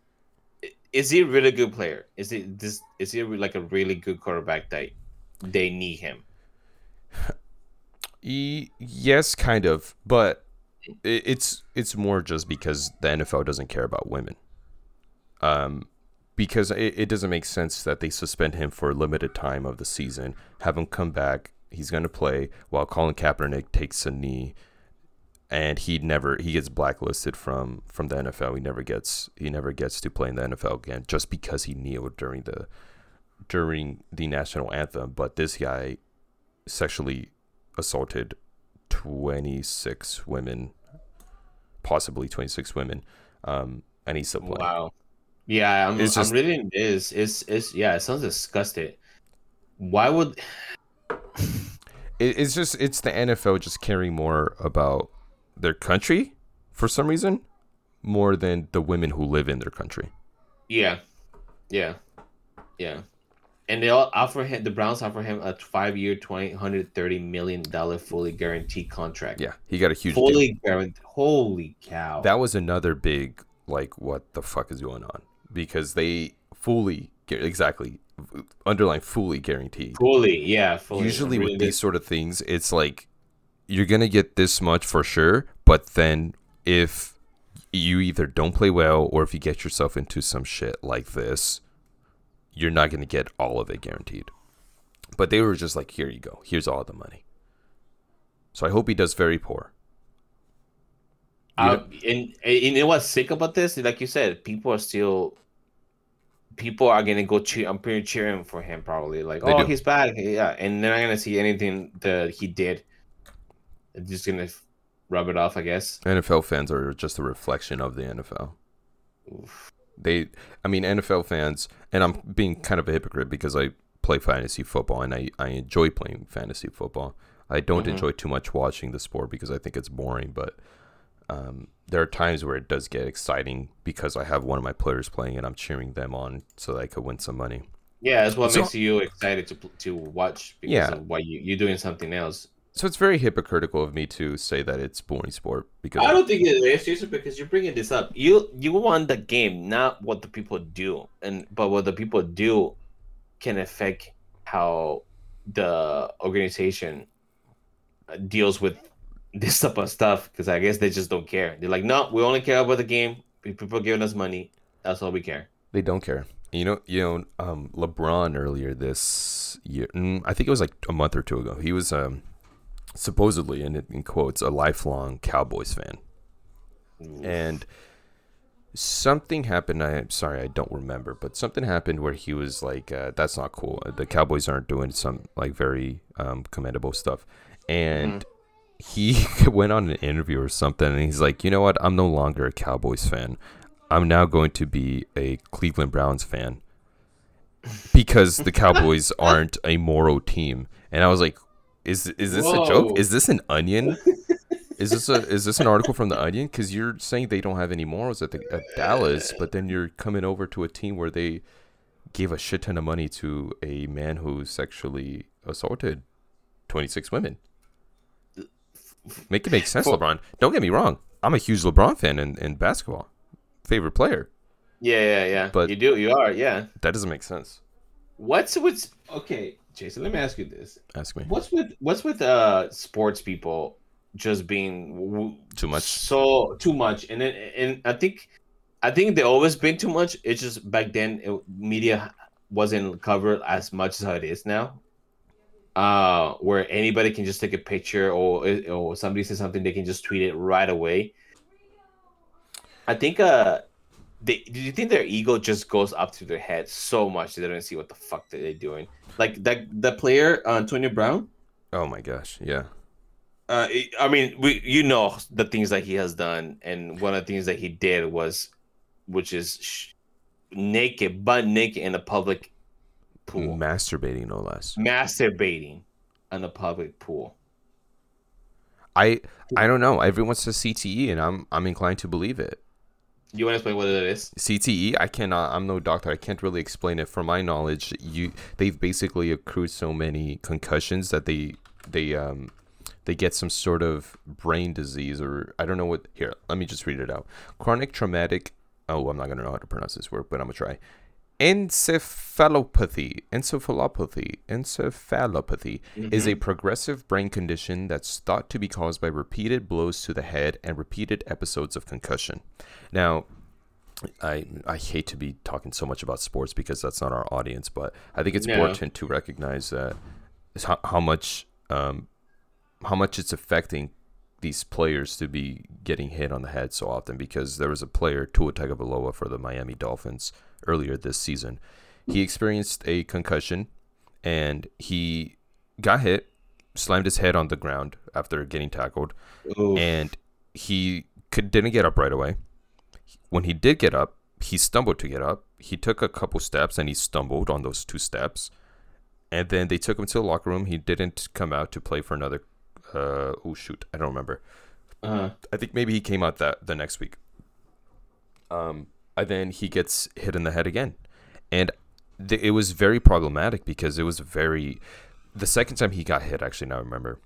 Is he a really good player? Is he this? Is he like a really good quarterback that they need him? Yes, kind of, but it's it's more just because the NFL doesn't care about women. Um, because it, it doesn't make sense that they suspend him for a limited time of the season, have him come back. He's going to play while Colin Kaepernick takes a knee, and he never he gets blacklisted from from the NFL. He never gets he never gets to play in the NFL again just because he kneeled during the during the national anthem. But this guy sexually assaulted 26 women, possibly 26 women, um, and he's still playing. Wow. Yeah, I'm, It's just- I'm reading this. It's it's yeah, it sounds disgusting. Why would It, it's just it's the NFL just caring more about their country for some reason more than the women who live in their country. Yeah, yeah, yeah. And they all offer him. The Browns offer him a five-year, twenty hundred thirty million dollar fully guaranteed contract. Yeah, he got a huge deal. fully guaranteed. Holy cow! That was another big like what the fuck is going on because they fully exactly underline fully guaranteed. fully, yeah. Fully. usually Really with these sort of things it's like you're gonna get this much for sure but then if you either don't play well or if you get yourself into some shit like this you're not gonna get all of it guaranteed but they were just like here you go here's all the money so i hope he does very poor Uh, and, and you know what's sick about this? Like you said, people are still. People are gonna go cheer. I'm pretty cheering for him. Probably like, They oh, do. he's bad. Yeah, and they're not gonna see anything that he did. They're just gonna rub it off, I guess. nfl fans are just a reflection of the nfl Oof. they i mean nfl fans and i'm being kind of a hypocrite because i play fantasy football and i, I enjoy playing fantasy football i don't Mhm. enjoy too much watching the sport because i think it's boring but um, there are times where it does get exciting because i have one of my players playing and i'm cheering them on so that i could win some money Yeah, that's what So- makes you excited to to watch because Yeah. of what you you're doing something else. so it's very hypocritical of me to say that it's boring sport because I don't think it is Jason because you're bringing this up. You you want the game, not what the people do, and but what the people do can affect how the organization uh, deals with this type of stuff. Because I guess they just don't care. They're like, no, we only care about the game. People giving us money. That's all we care. They don't care. You know, you know, um, LeBron earlier this year, mm, I think it was like a month or two ago. He was um, supposedly, in in quotes, a lifelong Cowboys fan, and something happened. I'm sorry, I don't remember, but something happened where he was like, uh, "That's not cool. The Cowboys aren't doing some like very um, commendable stuff," and. He went on an interview or something, and he's like, "You know what? I'm no longer a Cowboys fan. I'm now going to be a Cleveland Browns fan because the Cowboys aren't a moral team. And I was like, is is this a joke? Is this an onion? Is this a is this an article from the Onion? Because you're saying they don't have any morals at the at Dallas, but then you're coming over to a team where they gave a shit ton of money to a man who sexually assaulted 26 women. Make it make sense, For- LeBron. Don't get me wrong. I'm a huge LeBron fan in, in basketball. Favorite player. Yeah, yeah, yeah. But- you do. You are. Yeah. That doesn't make sense. What's what's okay, Jason? Let me ask you this. Ask me. What's with what's with uh sports people just being w- Too much. so too much, and then and I think I think they always been too much. It's just back then it, media wasn't covered as much as how it is now. Uh, where anybody can just take a picture or or somebody says something, they can just tweet it right away. I think uh they do you think their ego just goes up to their head so much that they don't see what the fuck that they're doing? Like that the player uh, Antonio Brown. Oh my gosh, yeah. Uh, I mean, we you know the things that he has done, and one of the things that he did was, which is sh- naked, butt naked in a public pool, masturbating no less, masturbating in a public pool. I I don't know. Everyone says CTE, and I'm I'm inclined to believe it. You want to explain what it is? CTE. I cannot. I'm no doctor. I can't really explain it. From my knowledge, you they've basically accrued so many concussions that they they um they get some sort of brain disease or I don't know what. Here, let me just read it out. Chronic traumatic. Oh, I'm not gonna know how to pronounce this word, but I'm gonna try. Encephalopathy, encephalopathy, encephalopathy mm-hmm. is a mm-hmm. progressive brain condition that's thought to be caused by repeated blows to the head and repeated episodes of concussion. Now, I I hate to be talking so much about sports because that's not our audience, but I think it's no. important to recognize that how, how much um, how much it's affecting these players to be getting hit on the head so often because there was a player Tua Tagovailoa for the Miami Dolphins earlier this season. He experienced a concussion and he got hit, slammed his head on the ground after getting tackled, Oof. and he could, didn't get up right away. When he did get up, he stumbled to get up. He took a couple steps and he stumbled on those two steps. And then they took him to the locker room. He didn't come out to play for another. Uh, oh shoot, I don't remember. Uh-huh. I think maybe he came out that the next week. Um, and then he gets hit in the head again, and th- it was very problematic because it was very. The second time he got hit, actually, now I remember,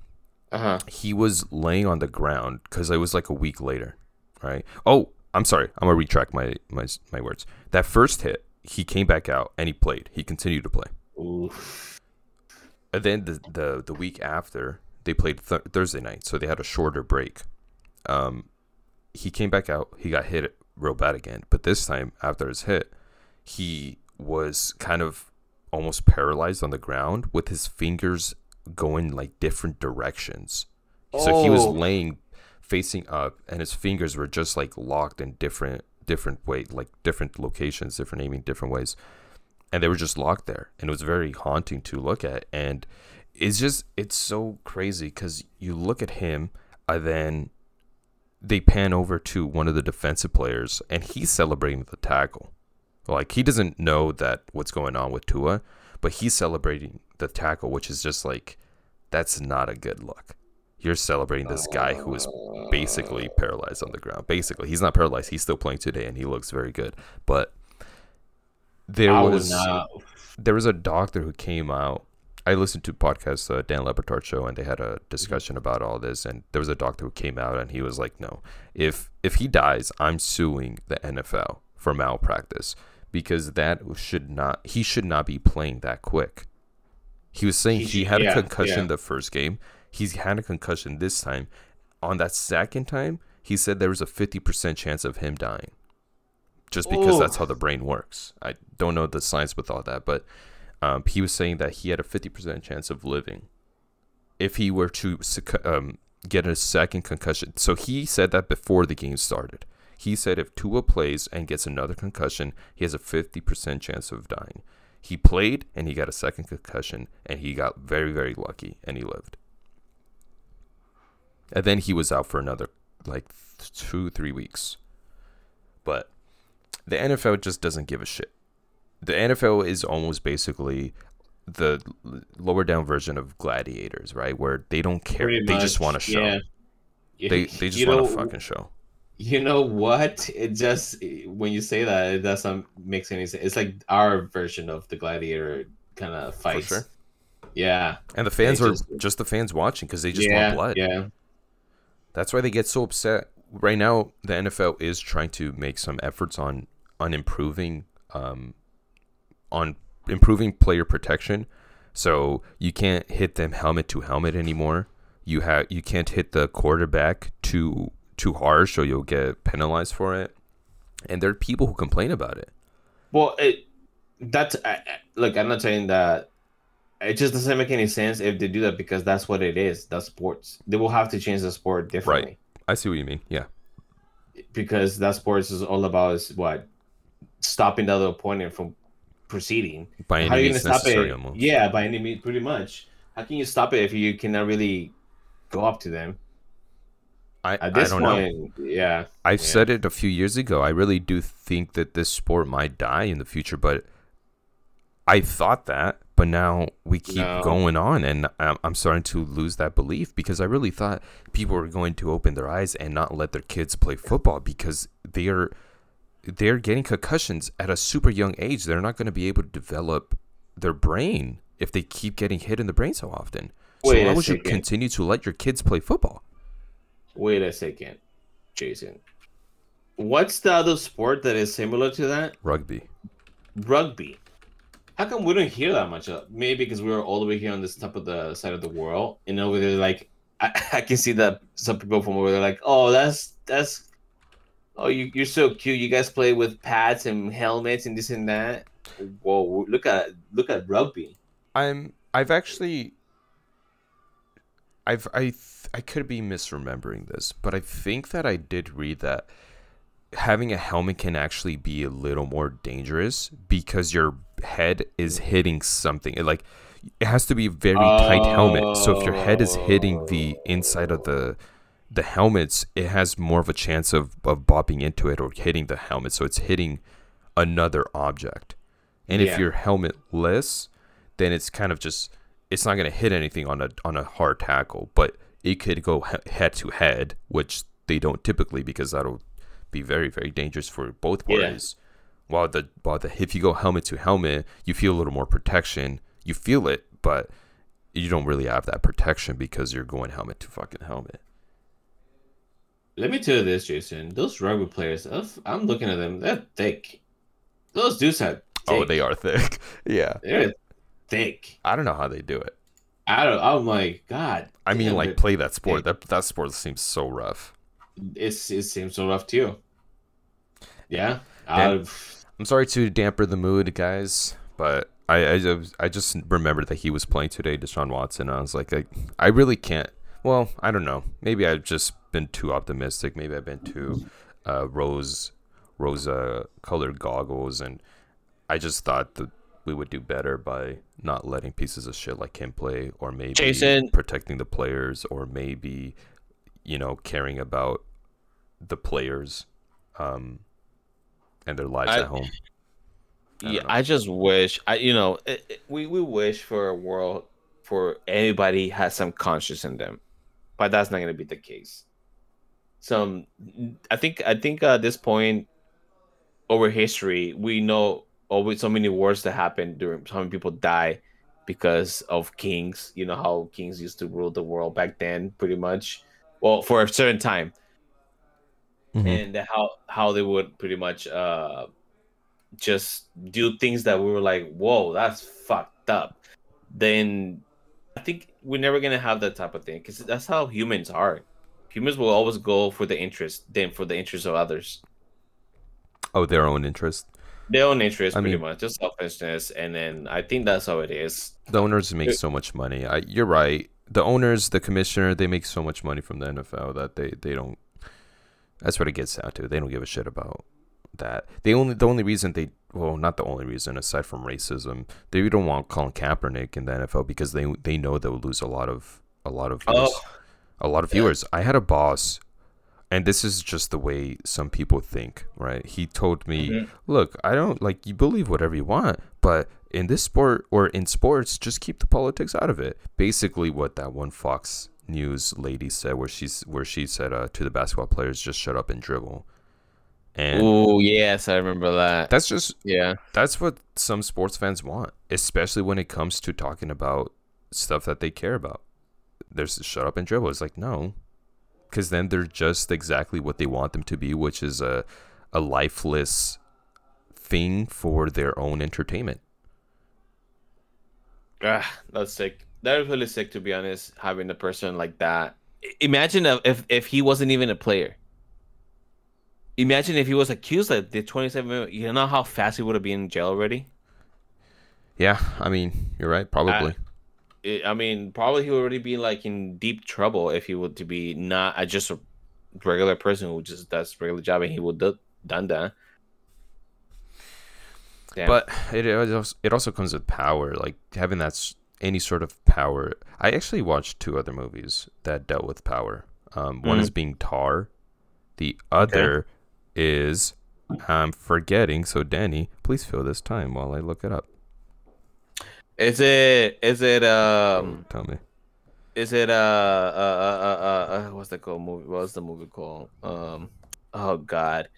uh-huh. he was laying on the ground because it was like a week later, right? Oh, I'm sorry, I'm gonna retract my my my words. That first hit, he came back out and he played. He continued to play. Oof. And then the the the week after, they played th- Thursday night, so they had a shorter break. Um, he came back out. He got hit real bad again. But this time, after his hit, he was kind of almost paralyzed on the ground with his fingers going like different directions. Oh. So he was oh. laying facing up, and his fingers were just like locked in different different way, like different locations, different aiming, different ways, and they were just locked there, and it was very haunting to look at. And it's just it's so crazy because you look at him, and then they pan over to one of the defensive players and he's celebrating the tackle. Like he doesn't know that what's going on with Tua, but he's celebrating the tackle, which is just like that's not a good look. You're celebrating this guy who is basically paralyzed on the ground. Basically, he's not paralyzed. He's still playing today, and he looks very good. But there I was there was a doctor who came out I listened to podcast uh, Dan Le Batard show, and they had a mm-hmm. discussion about all this. And there was a doctor who came out, and he was like, "No, if if he dies, I'm suing the NFL for malpractice because that should not he should not be playing that quick." He was saying he, he had yeah, a concussion yeah. the first game. He's had a concussion this time. On that second time, he said there was a fifty percent chance of him dying, just because Ooh. that's how the brain works. I don't know the science with all that, but um, he was saying that he had a 50% chance of living if he were to um, get a second concussion. So he said that before the game started. He said if Tua plays and gets another concussion, he has a 50% chance of dying. He played and he got a second concussion and he got very, very lucky and he lived. And then he was out for another like two, three weeks. But the NFL just doesn't give a shit the NFL is almost basically the lower down version of gladiators, right? Where they don't care. Pretty they much, just want to show. Yeah. They they just want to fucking show. You know what? It just when you say that, it doesn't make any sense. It's like our version of the gladiator kind of fights. For sure. Yeah. And the fans they are just, just, the fans watching because they just yeah, want blood. Yeah. That's why they get so upset. Right now, the NFL is trying to make some efforts on on improving um, on improving player protection. So you can't hit them helmet to helmet anymore. You have you can't hit the quarterback too too hard, so you'll get penalized for it. and there are people who complain about it. Well, it that's I, I- look. I'm not saying that it just doesn't make any sense if they do that because that's what it is. That's sports. They will have to change the sport differently I see what you mean. Yeah, because that sports is all about is what stopping the other opponent from proceeding. by How are any you gonna means stop it? Almost. Yeah, by any means, pretty much. How can you stop it if you cannot really go up to them I, at I don't know. Yeah, I've Yeah. said it a few years ago. I really do think that this sport might die in the future, but I thought that, but now we keep No. going on, and I'm, I'm starting to lose that belief because I really thought people were going to open their eyes and not let their kids play football because they are they're getting concussions at a super young age. They're not going to be able to develop their brain if they keep getting hit in the brain so often. Wait so why would you continue to let your kids play football? wait a second, Jason. What's the other sport that is similar to that? Rugby. Rugby. How come we don't hear that much? Uh, maybe because we're all the way here on this top of the side of the world, and over there, like I, I can see that some people from over there, like, oh, that's that's, oh, you you're so cute. You guys play with pads and helmets and this and that. Whoa, look at look at rugby. I'm I've actually I've I th- I could be misremembering this, but I think that I did read that having a helmet can actually be a little more dangerous because your head is hitting something. It, like it has to be a very tight helmet. So if your head is hitting the inside of the the helmets, it has more of a chance of, of bopping into it or hitting the helmet. So it's hitting another object. And Yeah. if you're helmetless, then it's kind of just it's not going to hit anything on a on a hard tackle, but it could go head to head, which they don't typically because that'll be very very dangerous for both Yeah. While the while the if you go helmet to helmet, you feel a little more protection. You feel it, but you don't really have that protection because you're going helmet to fucking helmet. Let me tell you this, Jason. Those rugby players, I'm looking at them. They're thick. Those dudes are oh, thick. Oh, they are thick. yeah. They're thick. I don't know how they do it. I don't. Oh I'm like, God. I mean, like play that sport. thick. That that sport seems so rough. it's it seems so rough too. Yeah. Dan- I've- I'm sorry to damper the mood, guys, but I I just, I just remembered that he was playing today, Deshaun Watson. And I was like, I, I really can't. Well, I don't know. Maybe I've just been too optimistic. Maybe I've been too uh, rose rosa colored goggles, and I just thought that we would do better by not letting pieces of shit like him play, or maybe Jason- protecting the players, or maybe you know caring about the players um, and their lives I- at home. I yeah, know. I just wish I, you know, it, it- we we wish for a world for anybody has some conscience in them, but that's not going to be the case. Some, I think, I think at this point, over history, we know always so many wars that happen during so many people die because of kings. You know how kings used to rule the world back then, pretty much. Well, for a certain time, Mhm. and how how they would pretty much uh just do things that we were like, whoa, that's fucked up. Then I think we're never gonna have that type of thing because that's how humans are. Humans will always go for the interest than for the interest of others. Oh, their own interest. Their own interest, I pretty mean- much, just selfishness, and then I think that's how it is. The owners make so much money. I, you're right. The owners, the commissioner, they make so much money from the NFL that they, they don't. That's what it gets down to. They don't give a shit about that. They only the only reason they well not the only reason aside from racism they don't want Colin Kaepernick in the NFL because they they know they'll lose a lot of a lot of viewers. Oh. a lot of Yeah. viewers. I had a boss, and this is just the way some people think, right? He told me, Mhm. "Look, I don't like you believe whatever you want, but in this sport or in sports, just keep the politics out of it." Basically, what that one Fox News lady said, where she's where she said uh, to the basketball players, "Just shut up and dribble," Oh yes, I remember that. that's just yeah. that's what some sports fans want, especially when it comes to talking about stuff that they care about. There's shut up and dribble. It's like no, because then they're just exactly what they want them to be, which is a a lifeless thing for their own entertainment. Ah, that's sick. That is really sick to be honest. Having a person like that. Imagine if if, if he wasn't even a player. Imagine if he was accused like the 27 you know how fast he would have been in jail already Yeah, I mean, you're right. Probably. Uh, I- i mean probably he would already be like in deep trouble if he were to be not a, just a regular person who just does regular job and he would do done that Damn. But it it also, comes with power, like having that any sort of power. I actually watched two other movies that dealt with power. Um, one is mm. being Tar, the other is I'm forgetting. So Danny, please fill this time while I look it up. is it is it um Tell me. is it uh uh uh uh, uh, uh what's that called movie what's the movie called um oh god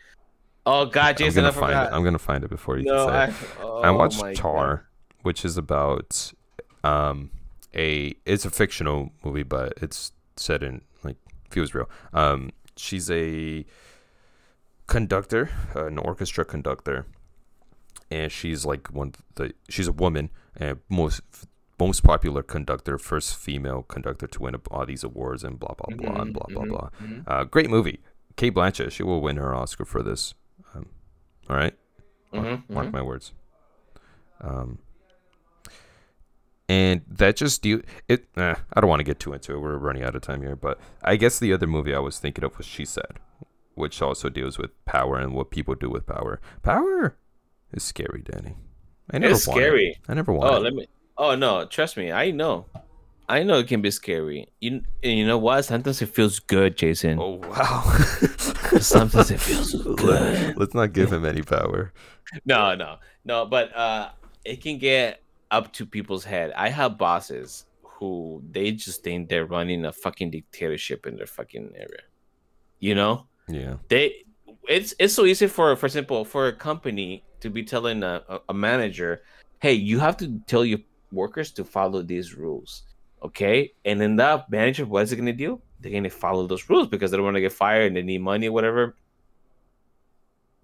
oh god I'm gonna i find forgot it. I'm gonna find it before you no can say. I, oh I watched Tar, God. which is about um a it's a fictional movie, but it's set in like feels real. Um, she's a conductor, an orchestra conductor, and she's like one of the she's a woman and most most popular conductor, first female conductor to win all these awards and blah blah blah and Mhm, blah blah mhm, blah. mhm. Uh, great movie. Cate Blanchett, she will win her Oscar for this. Um, all right. Mark, Mhm, mark mhm. my words. Um, and that just deal it. Eh, I don't want to get too into it. We're running out of time here, but I guess the other movie I was thinking of was She Said, which also deals with power and what people do with power. Power is scary, Danny. I never it's it. scary I never want oh it. let me oh no trust me i know i know it can be scary you and you know what sometimes it feels good jason Oh wow! sometimes it feels good Let's not give him any power. no no no but uh it can get up to people's head i have bosses who they just think they're running a fucking dictatorship in their fucking area you know Yeah. they it's it's so easy for for example for a company to be telling a, a- manager hey you have to tell your workers to follow these rules okay? And then that manager what's it gonna do? They're gonna follow those rules because they don't want to get fired and they need money or whatever.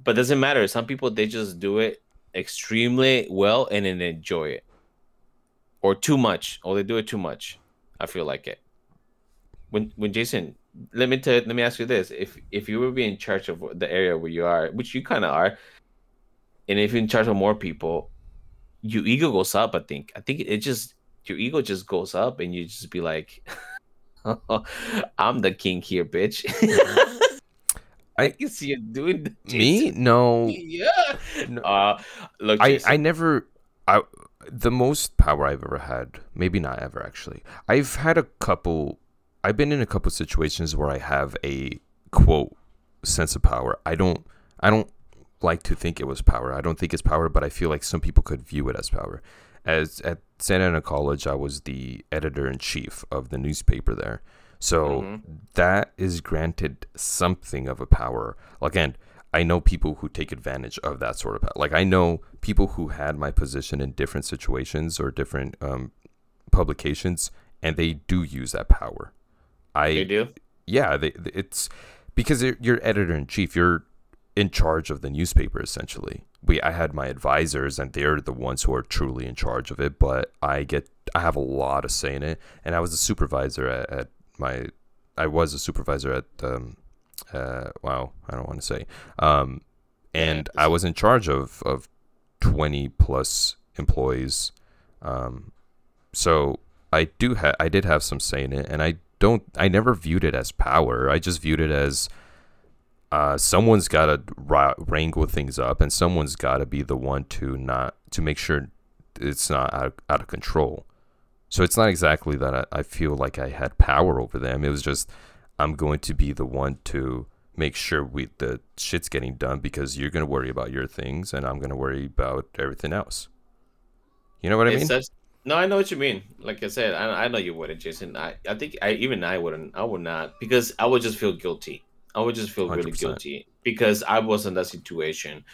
But doesn't matter. Some people they just do it extremely well and then enjoy it. Or too much. Or they do it too much. I feel like it. When when jason let me tell let me ask you this if if you were be in charge of the area where you are which you kind of are and if you're in charge of more people your ego goes up i think i think it just your ego just goes up and you just be like i'm the king here bitch i can see you doing Me? No. yeah No. uh look I, Jason, I never I the most power I've ever had, maybe not ever actually. I've had a couple I've been in a couple situations where I have a quote sense of power. I don't I don't like to think it was power. I don't think it's power, but I feel like some people could view it as power. As at Santa Ana College, I was the editor in chief of the newspaper there. So Mhm. that is granted something of a power. Again, I know people who take advantage of that sort of power. Like I know people who had my position in different situations or different um, publications, and they do use that power. I you do yeah, they, they- it's because you're, you're editor in chief. You're in charge of the newspaper essentially. We I had my advisors, and they're the ones who are truly in charge of it. But I get I have a lot of say in it, and I was a supervisor at, at my I was a supervisor at um uh wow I don't want to say um and I was in charge of of twenty plus employees um so I do have I did have some say in it, and I don't I never viewed it as power. I just viewed it as uh, someone's got to ra- wrangle things up, and someone's got to be the one to not to make sure it's not out, out of control. So it's not exactly that I, I feel like I had power over them. It was just I'm going to be the one to make sure we the shit's getting done because you're gonna worry about your things, and I'm gonna worry about everything else. You know what I mean? such- no, I know what you mean. Like I said, I, I know you wouldn't, Jason. I, I think I even I wouldn't. I would not because I would just feel guilty. I would just feel really 100%. guilty because I was in that situation,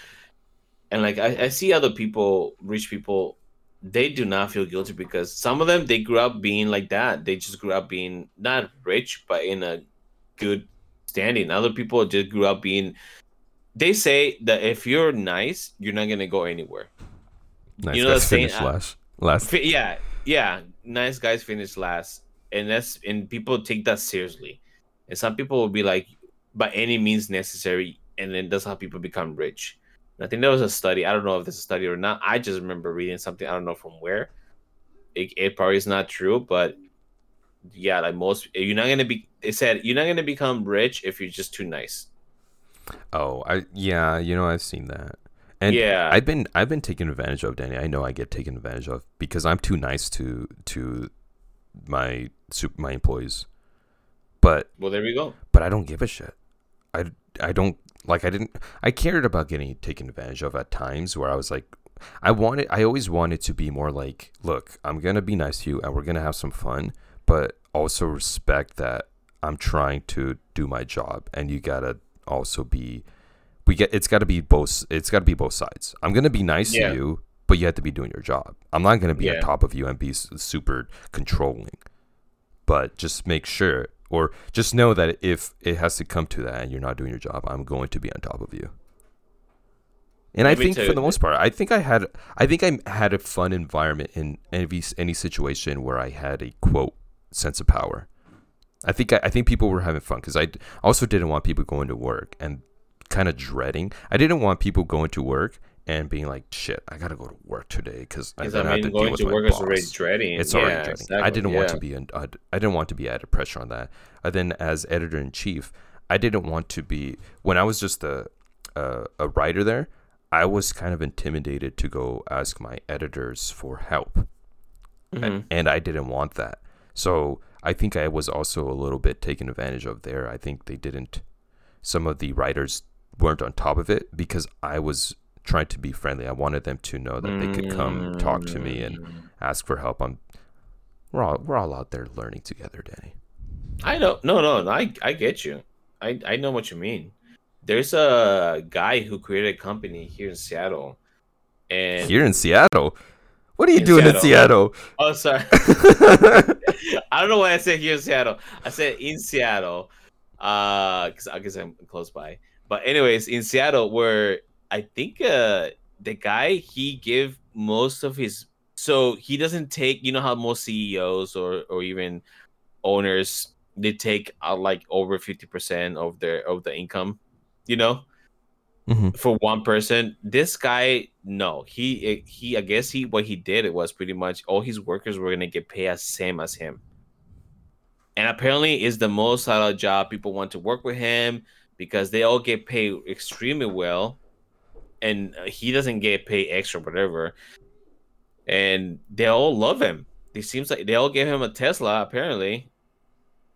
and like I, I see other people, rich people, they do not feel guilty because some of them they grew up being like that. They just grew up being not rich, but in a good standing. Other people just grew up being. They say that if you're nice, you're not gonna go anywhere. nice you know the saying, finish uh, last. Yeah, yeah. Nice guys finish last, and that's and people take that seriously. And some people will be like, by any means necessary, and then that's how people become rich. And I think there was a study. I don't know if this is a study or not. I just remember reading something. I don't know from where. It, it probably is not true, but yeah, like most, you're not gonna be. It said you're not gonna become rich if you're just too nice. Oh, I yeah, you know I've seen that. And Yeah. I've been I've been taken advantage of, Danny. I know I get taken advantage of because I'm too nice to to my my employees. But Well, there we go. but I don't give a shit. I I don't like I didn't I cared about getting taken advantage of at times where I was like I wanted I always wanted to be more like, look, I'm going to be nice to you and we're going to have some fun, but also respect that I'm trying to do my job and you got to also be we get it's got to be both it's got to be both sides. I'm going to be nice Yeah. to you, but you have to be doing your job. I'm not going to be Yeah. on top of you and be super controlling. But just make sure or just know that if it has to come to that and you're not doing your job, I'm going to be on top of you. And I think tell for the most part, I think I had I think I had a fun environment in any any situation where I had a quote sense of power. I think I, I think people were having fun because I also didn't want people going to work and kind of dreading. I didn't want people going to work and being like, "Shit, I gotta go to work today because I I have mean, going with to my work is already dreading. It's already Yeah, dreading. I didn't want to yeah. be in. I d- I didn't want to be added pressure on that. And then as editor in chief, I didn't want to be when I was just a a, a writer there. I was kind of intimidated to go ask my editors for help, Mhm. and I didn't want that. So I think I was also a little bit taken advantage of there. I think they didn't. Some of the writers weren't on top of it because I was trying to be friendly. I wanted them to know that they could come talk to me and Mm. ask for help. I'm we're all we're all out there learning together, Danny. I know. No, no. I I get you. I I know what you mean. There's a guy who created a company here in Seattle, and Here in Seattle, what are you In doing in Seattle? oh, sorry, I don't know why I said here in Seattle. I said in Seattle, uh, because I guess I'm close by. But anyways, in Seattle, where I think uh the guy he give most of his so he doesn't take you know how most CEOs or or even owners they take uh, like over 50% of their of the income you know? Mhm. for one person this guy no. He he i guess he what he did it was pretty much all his workers were gonna get paid as same as him. And apparently is the most out of job people want to work with him because they all get paid extremely well and uh, he doesn't get paid extra whatever. And they all love him. It seems like they all gave him a tesla apparently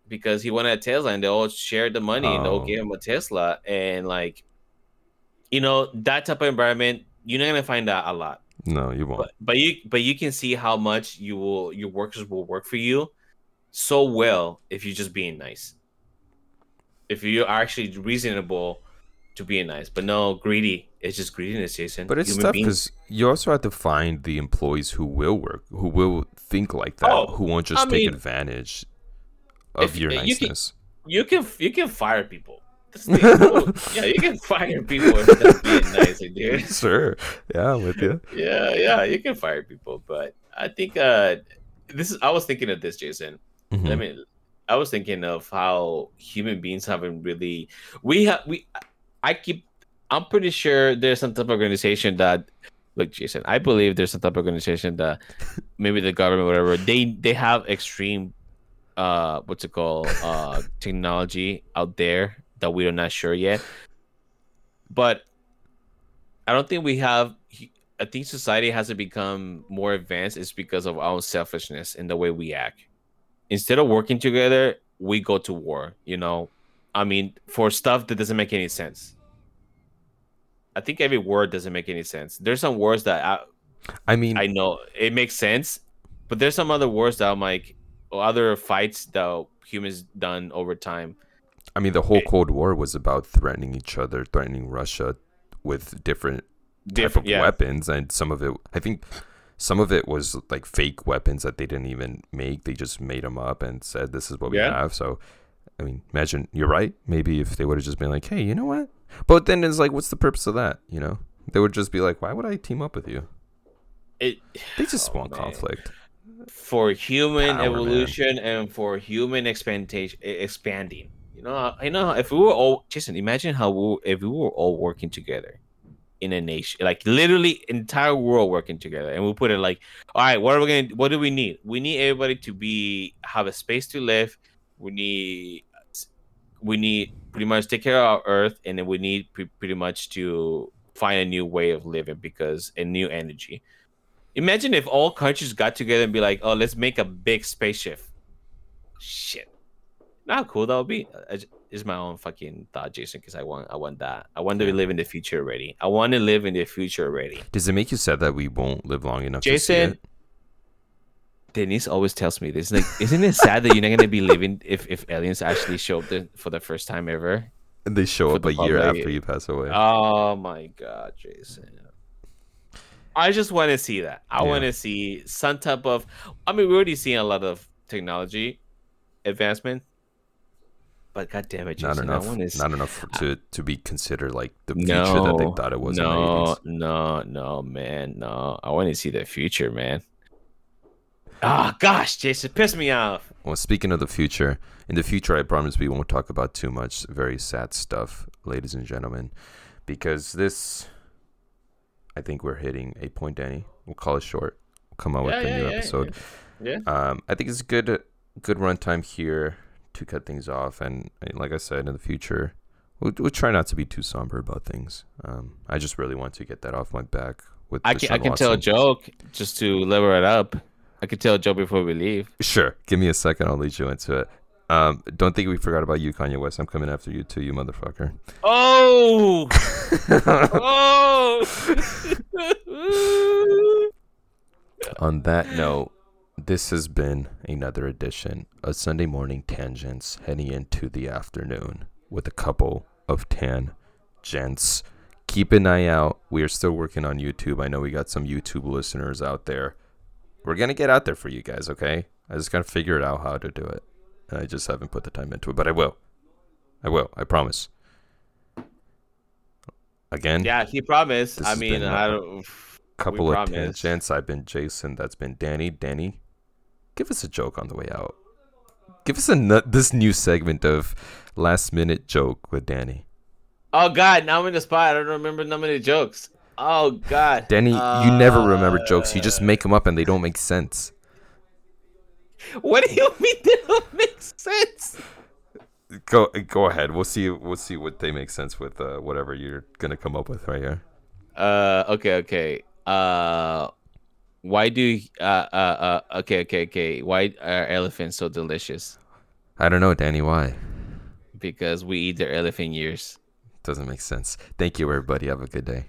because he wanted a tesla and they all shared the money and they all Oh. gave him a tesla. And like you know that type of environment you're not gonna find that a lot. No, you won't. but but you but you can see how much you will your workers will work for you so well if you're just being nice if you're actually reasonable to being nice but no greedy it's just greediness jason But it's Human tough because you also have to find the employees who will work, who will think like that, Oh, who won't just I take mean, advantage of your uh, you can- niceness. you can you can fire people That's the thing. yeah you can fire people if they're being nice dude sure. Yeah, I'm with you. yeah yeah you can fire people but i think uh this is i was thinking of this jason Mhm. I mean, I was thinking of how human beings haven't really. We have we. I keep. I'm pretty sure there's some type of organization that. Look, Jason. I believe there's some type of organization that maybe the government, whatever, they they have extreme, uh, what's it called, uh, technology out there that we are not sure yet. But I don't think we have. I think society has to become more advanced. Is because of our selfishness in the way we act instead of working together, we go to war. You know, I mean, for stuff that doesn't make any sense. I think every word doesn't make any sense. There's some words that I, I mean, I know it makes sense, but there's some other words that I'm like, other fights that humans done over time. I mean, the whole Cold War was about threatening each other, threatening Russia with different type Different, of yeah, weapons, and some of it, I think, some of it was like fake weapons that they didn't even make. They just made them up and said, "This is what we Yeah. have." So, I mean, imagine you're right. Maybe if they would have just been like, "Hey, you know what?" But then it's like, what's the purpose of that? You know, they would just be like, "Why would I team up with you?" it, They just Oh, want man. conflict. for human Power, man. evolution and for human expandation, expanding. You know, I know if we were all Jason, imagine how we, if we were all working together in a nation, like literally entire world working together, and we put it like, all right, what are we gonna? What do we need? We need everybody to be have a space to live. We need we need pretty much take care of our earth, and then we need pre- pretty much to find a new way of living because a new energy. Imagine if all countries got together and be like, "Oh, let's make a big spaceship." Shit, not cool that would be. Is my own fucking thought, Jason, because I want, I want that. I want to live in the future already. I want to live in the future already. Does it make you sad that we won't live long enough to see Jason? Denise always tells me this. Like, isn't it sad that you're not gonna be living if if aliens actually show up the, for the first time ever? And they show For up the a year public. after you pass away. Oh my god, Jason. I just want to see that. I Yeah. want to see some type of. I mean, we're already seeing a lot of technology advancement, but god damn it, Jason, not Jason, enough. I want to Not enough for, to to be considered like the future no, that they thought it was no, 80s. no, no, man, no. I want to see the future, man. Ah, gosh, Jason, piss me off. Well, speaking of the future, in the future, I promise we won't talk about too much very sad stuff, ladies and gentlemen, because this, I think we're hitting a point, Danny. We'll call it short. We'll come out Yeah, with a yeah, new yeah, episode. Yeah. Um, I think it's a good, good runtime here to cut things off, and, and like I said, in the future, we'll, we'll try not to be too somber about things. Um, I just really want to get that off my back. With I can I can tell a joke just to level it up. I can tell a joke before we leave. Sure. Give me a second. I'll lead you into it. Um, don't think we forgot about you, Kanye West. I'm coming after you too, you motherfucker. Oh, oh. On that note, this has been another edition of Sunday Morning Tangents heading into the afternoon with a couple of tan gents. Keep an eye out. We are still working on YouTube. I know we got some YouTube listeners out there. We're going to get out there for you guys, okay? I just got to figure it out how to do it. And I just haven't put the time into it, but I will. I will. I promise. Again, yeah, he promised. I mean, I don't. couple of promise. tangents. I've been Jason. That's been Danny. Danny, give us a joke on the way out. Give us a nu- this new segment of last minute joke with Danny. Oh God, now I'm in the spot. I don't remember none of the jokes. Oh God, Danny, you never remember jokes. You Uh, just make them up and they don't make sense. What do you mean they don't make sense? Go go ahead. We'll see. We'll see what they make sense with uh, whatever you're gonna come up with right here. Uh, okay, okay. Uh, why do uh uh uh okay okay okay why are elephants so delicious? I don't know, Danny. Why? Because we eat their elephant ears. Doesn't make sense. Thank you, everybody. Have a good day.